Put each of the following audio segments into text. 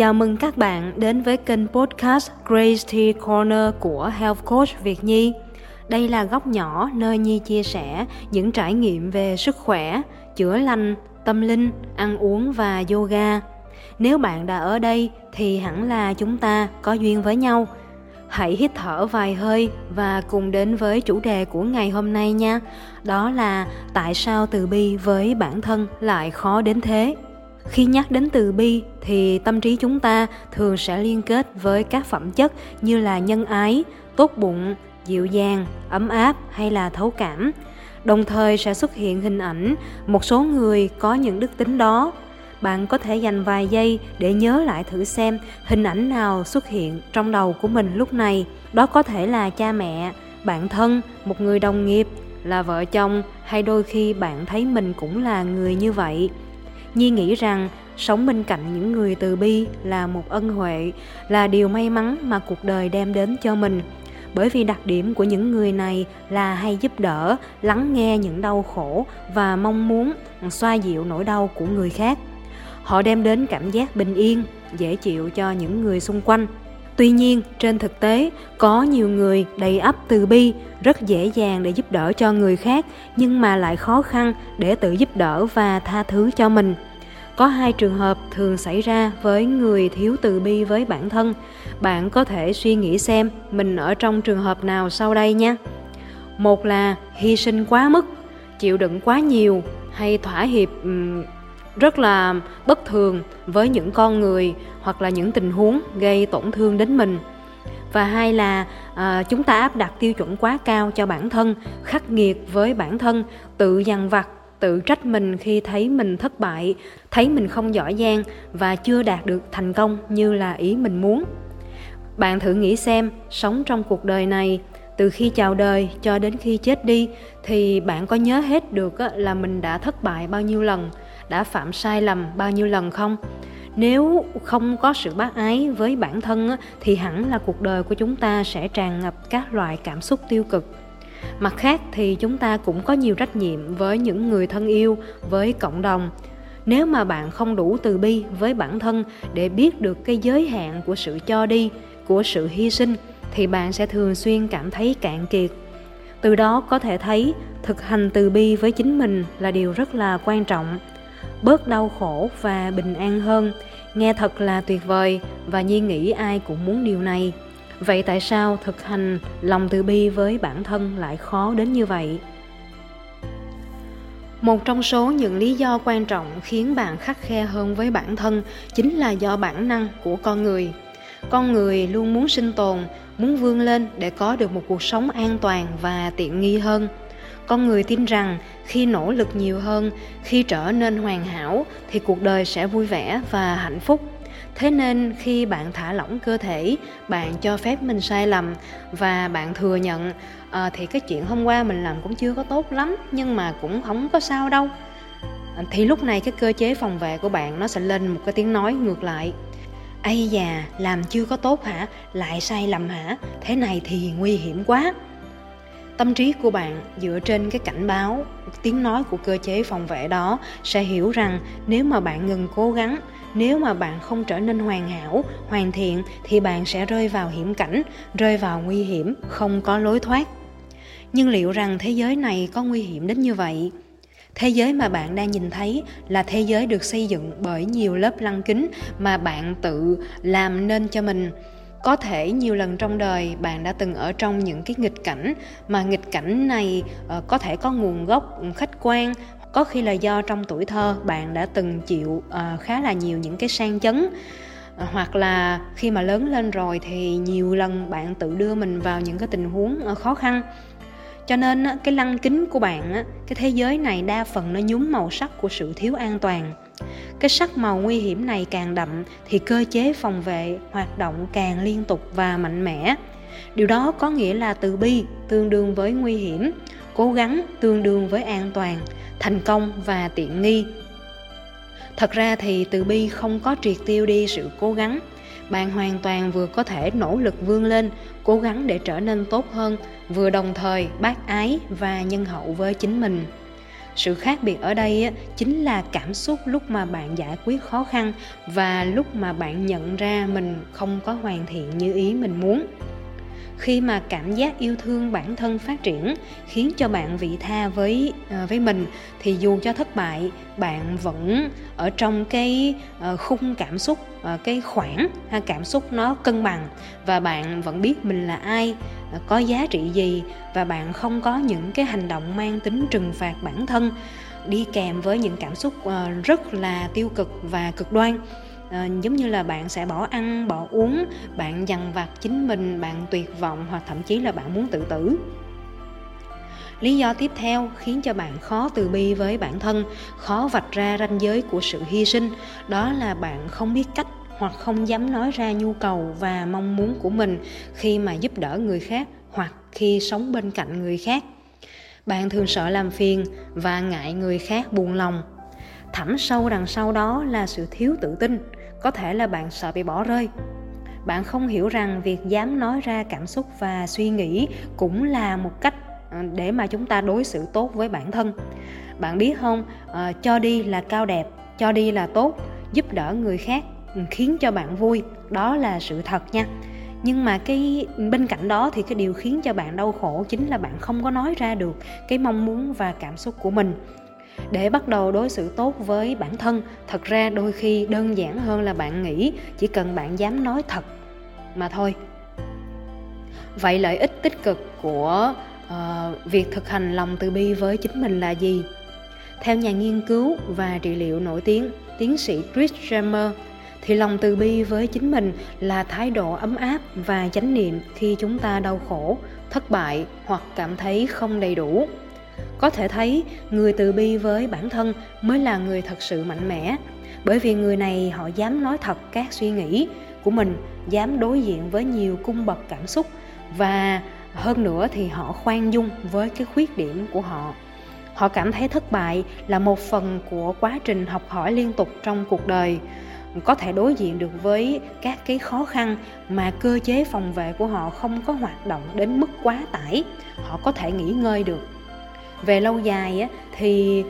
Chào mừng các bạn đến với kênh podcast Grace Tea Corner của Health Coach Việt Nhi. Đây là góc nhỏ nơi Nhi chia sẻ những trải nghiệm về sức khỏe, chữa lành, tâm linh, ăn uống và yoga. Nếu bạn đã ở đây thì hẳn là chúng ta có duyên với nhau. Hãy hít thở vài hơi và cùng đến với chủ đề của ngày hôm nay nha. Đó là tại sao từ bi với bản thân lại khó đến thế khi nhắc đến từ bi, thì tâm trí chúng ta thường sẽ liên kết với các phẩm chất như là nhân ái, tốt bụng, dịu dàng, ấm áp hay là thấu cảm. Đồng thời sẽ xuất hiện hình ảnh một số người có những đức tính đó. Bạn có thể dành vài giây để nhớ lại thử xem hình ảnh nào xuất hiện trong đầu của mình lúc này. Đó có thể là cha mẹ, bạn thân, một người đồng nghiệp, là vợ chồng, hay đôi khi bạn thấy mình cũng là người như vậy. Nhi nghĩ rằng sống bên cạnh những người từ bi là một ân huệ, là điều may mắn mà cuộc đời đem đến cho mình. Bởi vì đặc điểm của những người này là hay giúp đỡ, lắng nghe những đau khổ và mong muốn xoa dịu nỗi đau của người khác. Họ đem đến cảm giác bình yên, dễ chịu cho những người xung quanh. Tuy nhiên, trên thực tế, có nhiều người đầy ắp từ bi, rất dễ dàng để giúp đỡ cho người khác, nhưng mà lại khó khăn để tự giúp đỡ và tha thứ cho mình. Có hai trường hợp thường xảy ra với người thiếu từ bi với bản thân. Bạn có thể suy nghĩ xem mình ở trong trường hợp nào sau đây nhé. Một là hy sinh quá mức, chịu đựng quá nhiều hay thỏa hiệp rất là bất thường với những con người hoặc là những tình huống gây tổn thương đến mình. Và hai là à, chúng ta áp đặt tiêu chuẩn quá cao cho bản thân khắc nghiệt với bản thân tự dằn vặt tự trách mình khi thấy mình thất bại thấy mình không giỏi giang và chưa đạt được thành công như là ý mình muốn. Bạn thử nghĩ xem sống trong cuộc đời này từ khi chào đời cho đến khi chết đi thì bạn có nhớ hết được là mình đã thất bại bao nhiêu lần? Đã phạm sai lầm bao nhiêu lần không? Nếu không có sự bác ái với bản thân thì hẳn là cuộc đời của chúng ta sẽ tràn ngập các loại cảm xúc tiêu cực. Mặt khác thì chúng ta cũng có nhiều trách nhiệm với những người thân yêu, với cộng đồng. Nếu mà bạn không đủ từ bi với bản thân để biết được cái giới hạn của sự cho đi, của sự hy sinh, thì bạn sẽ thường xuyên cảm thấy cạn kiệt. Từ đó có thể thấy thực hành từ bi với chính mình là điều rất là quan trọng bớt đau khổ và bình an hơn. Nghe thật là tuyệt vời và nhi nghĩ ai cũng muốn điều này. Vậy tại sao thực hành lòng từ bi với bản thân lại khó đến như vậy? Một trong số những lý do quan trọng khiến bạn khắc khe hơn với bản thân chính là do bản năng của con người. Con người luôn muốn sinh tồn, muốn vươn lên để có được một cuộc sống an toàn và tiện nghi hơn con người tin rằng khi nỗ lực nhiều hơn khi trở nên hoàn hảo thì cuộc đời sẽ vui vẻ và hạnh phúc. Thế nên khi bạn thả lỏng cơ thể bạn cho phép mình sai lầm và bạn thừa nhận à, thì cái chuyện hôm qua mình làm cũng chưa có tốt lắm nhưng mà cũng không có sao đâu. Thì lúc này cái cơ chế phòng vệ của bạn nó sẽ lên một cái tiếng nói ngược lại. Ây già làm chưa có tốt hả? Lại sai lầm hả? Thế này thì nguy hiểm quá tâm trí của bạn dựa trên cái cảnh báo, tiếng nói của cơ chế phòng vệ đó sẽ hiểu rằng nếu mà bạn ngừng cố gắng, nếu mà bạn không trở nên hoàn hảo, hoàn thiện thì bạn sẽ rơi vào hiểm cảnh, rơi vào nguy hiểm, không có lối thoát. Nhưng liệu rằng thế giới này có nguy hiểm đến như vậy? Thế giới mà bạn đang nhìn thấy là thế giới được xây dựng bởi nhiều lớp lăng kính mà bạn tự làm nên cho mình có thể nhiều lần trong đời bạn đã từng ở trong những cái nghịch cảnh mà nghịch cảnh này uh, có thể có nguồn gốc ừ, khách quan. Có khi là do trong tuổi thơ bạn đã từng chịu uh, khá là nhiều những cái sang chấn. Uh, hoặc là khi mà lớn lên rồi thì nhiều lần bạn tự đưa mình vào những cái tình huống khó khăn. Cho nên cái lăng kính của bạn cái thế giới này đa phần nó nhúng màu sắc của sự thiếu an toàn cái sắc màu nguy hiểm này càng đậm thì cơ chế phòng vệ hoạt động càng liên tục và mạnh mẽ. Điều đó có nghĩa là từ bi tương đương với nguy hiểm, cố gắng tương đương với an toàn, thành công và tiện nghi. Thật ra thì từ bi không có triệt tiêu đi sự cố gắng. Bạn hoàn toàn vừa có thể nỗ lực vươn lên, cố gắng để trở nên tốt hơn, vừa đồng thời bác ái và nhân hậu với chính mình sự khác biệt ở đây chính là cảm xúc lúc mà bạn giải quyết khó khăn và lúc mà bạn nhận ra mình không có hoàn thiện như ý mình muốn khi mà cảm giác yêu thương bản thân phát triển khiến cho bạn vị tha với uh, với mình thì dù cho thất bại bạn vẫn ở trong cái uh, khung cảm xúc uh, cái khoảng ha cảm xúc nó cân bằng và bạn vẫn biết mình là ai uh, có giá trị gì và bạn không có những cái hành động mang tính trừng phạt bản thân đi kèm với những cảm xúc uh, rất là tiêu cực và cực đoan à, giống như là bạn sẽ bỏ ăn bỏ uống bạn dằn vặt chính mình bạn tuyệt vọng hoặc thậm chí là bạn muốn tự tử. Lý do tiếp theo khiến cho bạn khó từ bi với bản thân khó vạch ra ranh giới của sự hy sinh đó là bạn không biết cách hoặc không dám nói ra nhu cầu và mong muốn của mình khi mà giúp đỡ người khác hoặc khi sống bên cạnh người khác. Bạn thường sợ làm phiền và ngại người khác buồn lòng. Thẳm sâu đằng sau đó là sự thiếu tự tin có thể là bạn sợ bị bỏ rơi. Bạn không hiểu rằng việc dám nói ra cảm xúc và suy nghĩ cũng là một cách ờ, để mà chúng ta đối xử tốt với bản thân. Bạn biết không? À, cho đi là cao đẹp cho đi là tốt giúp đỡ người khác ừ, khiến cho bạn vui đó là sự thật nha. Nhưng mà cái bên cạnh đó thì cái điều khiến cho bạn đau khổ chính là bạn không có nói ra được cái mong muốn và cảm xúc của mình để bắt đầu đối xử tốt với bản thân thật ra đôi khi đơn giản hơn là bạn nghĩ chỉ cần bạn dám nói thật mà thôi. Vậy lợi ích tích cực của uh, việc thực hành lòng từ bi với chính mình là gì? Theo nhà nghiên cứu và trị liệu nổi tiếng tiến sĩ Chris Jammer thì lòng từ bi với chính mình là thái độ ấm áp và chánh niệm khi chúng ta đau khổ thất bại hoặc cảm thấy không đầy đủ có thể thấy người từ bi với bản thân mới là người thật sự mạnh mẽ. Bởi vì người này họ dám nói thật các suy nghĩ của mình, dám đối diện với nhiều cung bậc cảm xúc và hơn nữa thì họ khoan dung với cái khuyết điểm của họ. Họ cảm thấy thất bại là một phần của quá trình học hỏi liên tục trong cuộc đời. Có thể đối diện được với các cái khó khăn mà cơ chế phòng vệ của họ không có hoạt động đến mức quá tải. Họ có thể nghỉ ngơi được về lâu dài á, thì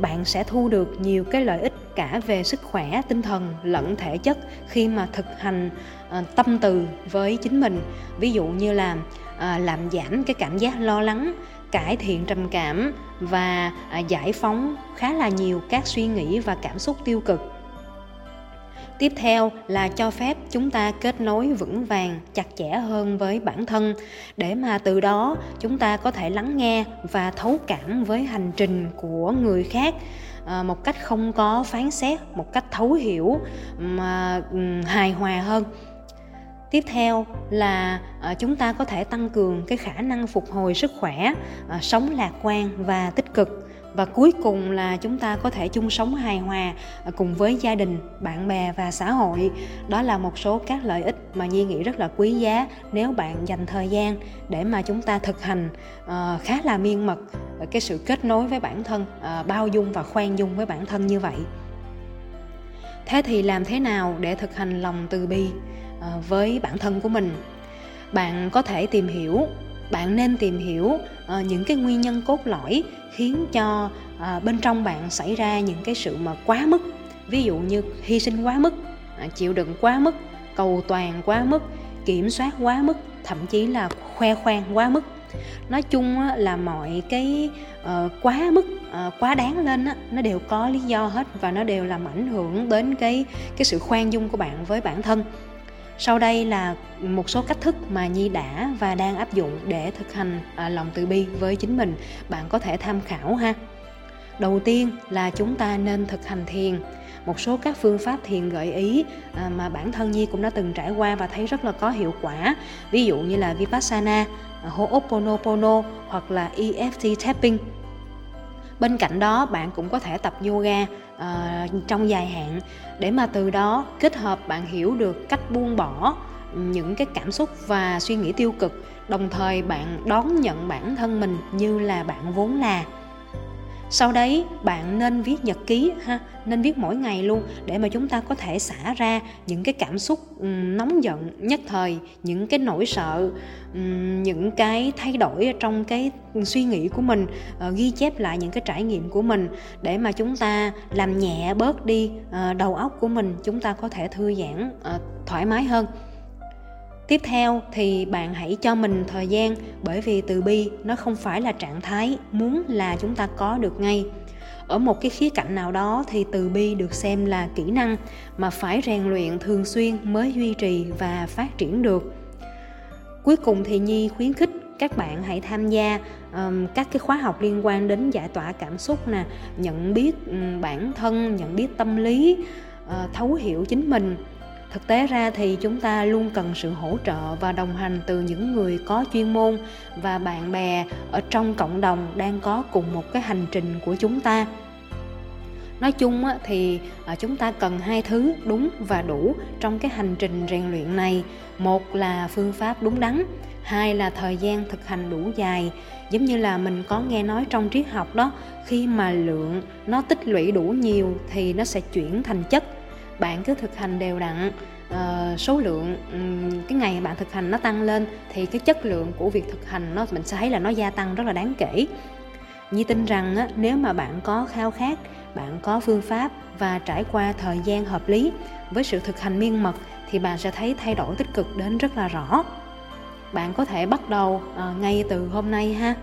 bạn sẽ thu được nhiều cái lợi ích cả về sức khỏe tinh thần lẫn thể chất khi mà thực hành ờ, tâm từ với chính mình. Ví dụ như là ờ, làm giảm cái cảm giác lo lắng cải thiện trầm cảm và à, giải phóng khá là nhiều các suy nghĩ và cảm xúc tiêu cực tiếp theo là cho phép chúng ta kết nối vững vàng, chặt chẽ hơn với bản thân. Để mà từ đó, chúng ta có thể lắng nghe và thấu cảm với hành trình của người khác ờ, một cách không có phán xét, một cách thấu hiểu, mà ừ, hài hòa hơn. Tiếp theo là ờ, chúng ta có thể tăng cường cái khả năng phục hồi sức khỏe ờ, sống lạc quan và tích cực và cuối cùng là chúng ta có thể chung sống hài hòa à, cùng với gia đình bạn bè và xã hội. Đó là một số các lợi ích mà nhi nghĩ rất là quý giá nếu bạn dành thời gian để mà chúng ta thực hành uh, khá là miên mật à, cái sự kết nối với bản thân uh, bao dung và khoan dung với bản thân như vậy. Thế thì làm thế nào để thực hành lòng từ bi uh, với bản thân của mình? Bạn có thể tìm hiểu bạn nên tìm hiểu uh, những cái nguyên nhân cốt lõi khiến cho uh, bên trong bạn xảy ra những cái sự mà quá mức. Ví dụ như hy sinh quá mức uh, chịu đựng quá mức cầu toàn quá mức kiểm soát quá mức thậm chí là khoe khoang quá mức. Nói chung á, là mọi cái uh, quá mức uh, quá đáng lên á, nó đều có lý do hết và nó đều làm ảnh hưởng đến cái cái sự khoan dung của bạn với bản thân sau đây là một số cách thức mà nhi đã và đang áp dụng để thực hành à, lòng từ bi với chính mình. Bạn có thể tham khảo ha. Đầu tiên là chúng ta nên thực hành thiền. Một số các phương pháp thiền gợi ý à, mà bản thân nhi cũng đã từng trải qua và thấy rất là có hiệu quả. Ví dụ như là vipassana à, ho'oponopono hoặc là EFT tapping bên cạnh đó bạn cũng có thể tập yoga uh, trong dài hạn để mà từ đó kết hợp bạn hiểu được cách buông bỏ những cái cảm xúc và suy nghĩ tiêu cực. Đồng thời bạn đón nhận bản thân mình như là bạn vốn là sau đấy bạn nên viết nhật ký ha nên viết mỗi ngày luôn để mà chúng ta có thể xả ra những cái cảm xúc um, nóng giận nhất thời những cái nỗi sợ um, những cái thay đổi trong cái suy nghĩ của mình uh, ghi chép lại những cái trải nghiệm của mình để mà chúng ta làm nhẹ bớt đi uh, đầu óc của mình chúng ta có thể thư giãn uh, thoải mái hơn tiếp theo thì bạn hãy cho mình thời gian bởi vì từ bi nó không phải là trạng thái muốn là chúng ta có được ngay. Ở một cái khía cạnh nào đó thì từ bi được xem là kỹ năng mà phải rèn luyện thường xuyên mới duy trì và phát triển được. Cuối cùng thì nhi khuyến khích các bạn hãy tham gia um, các cái khóa học liên quan đến giải tỏa cảm xúc nè nhận biết um, bản thân nhận biết tâm lý uh, thấu hiểu chính mình thực tế ra thì chúng ta luôn cần sự hỗ trợ và đồng hành từ những người có chuyên môn và bạn bè ở trong cộng đồng đang có cùng một cái hành trình của chúng ta. Nói chung thì à, chúng ta cần hai thứ đúng và đủ trong cái hành trình rèn luyện này. Một là phương pháp đúng đắn, hai là thời gian thực hành đủ dài. Giống như là mình có nghe nói trong triết học đó, khi mà lượng nó tích lũy đủ nhiều thì nó sẽ chuyển thành chất bạn cứ thực hành đều đặn uh, số lượng um, cái ngày bạn thực hành nó tăng lên thì cái chất lượng của việc thực hành nó mình sẽ thấy là nó gia tăng rất là đáng kể Nhi tin rằng á, nếu mà bạn có khao khát, bạn có phương pháp và trải qua thời gian hợp lý với sự thực hành miên mật thì bạn sẽ thấy thay đổi tích cực đến rất là rõ. Bạn có thể bắt đầu à, ngay từ hôm nay ha.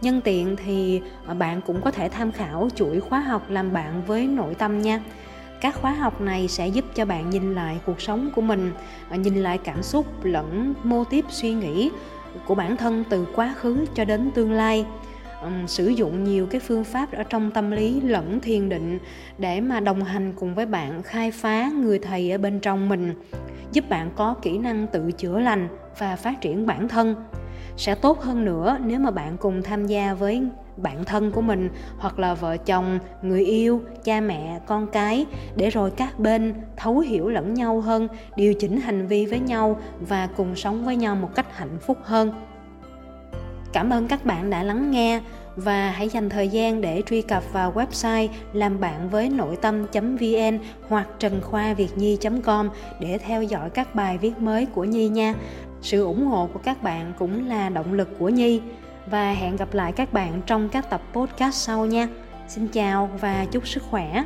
Nhân tiện thì ờ, bạn cũng có thể tham khảo chuỗi khóa học làm bạn với nội tâm nha các khóa học này sẽ giúp cho bạn nhìn lại cuộc sống của mình nhìn lại cảm xúc lẫn mô tiếp suy nghĩ của bản thân từ quá khứ cho đến tương lai. Sử dụng nhiều cái phương pháp ở trong tâm lý lẫn thiền định để mà đồng hành cùng với bạn khai phá người thầy ở bên trong mình, giúp bạn có kỹ năng tự chữa lành và phát triển bản thân. Sẽ tốt hơn nữa nếu mà bạn cùng tham gia với bạn thân của mình hoặc là vợ chồng, người yêu, cha mẹ, con cái để rồi các bên thấu hiểu lẫn nhau hơn, điều chỉnh hành vi với nhau và cùng sống với nhau một cách hạnh phúc hơn. Cảm ơn các bạn đã lắng nghe và hãy dành thời gian để truy cập vào website làm bạn với nội tâm vn hoặc trần khoa việt nhi com để theo dõi các bài viết mới của nhi nha. Sự ủng hộ của các bạn cũng là động lực của nhi và hẹn gặp lại các bạn trong các tập podcast sau nha. Xin chào và chúc sức khỏe.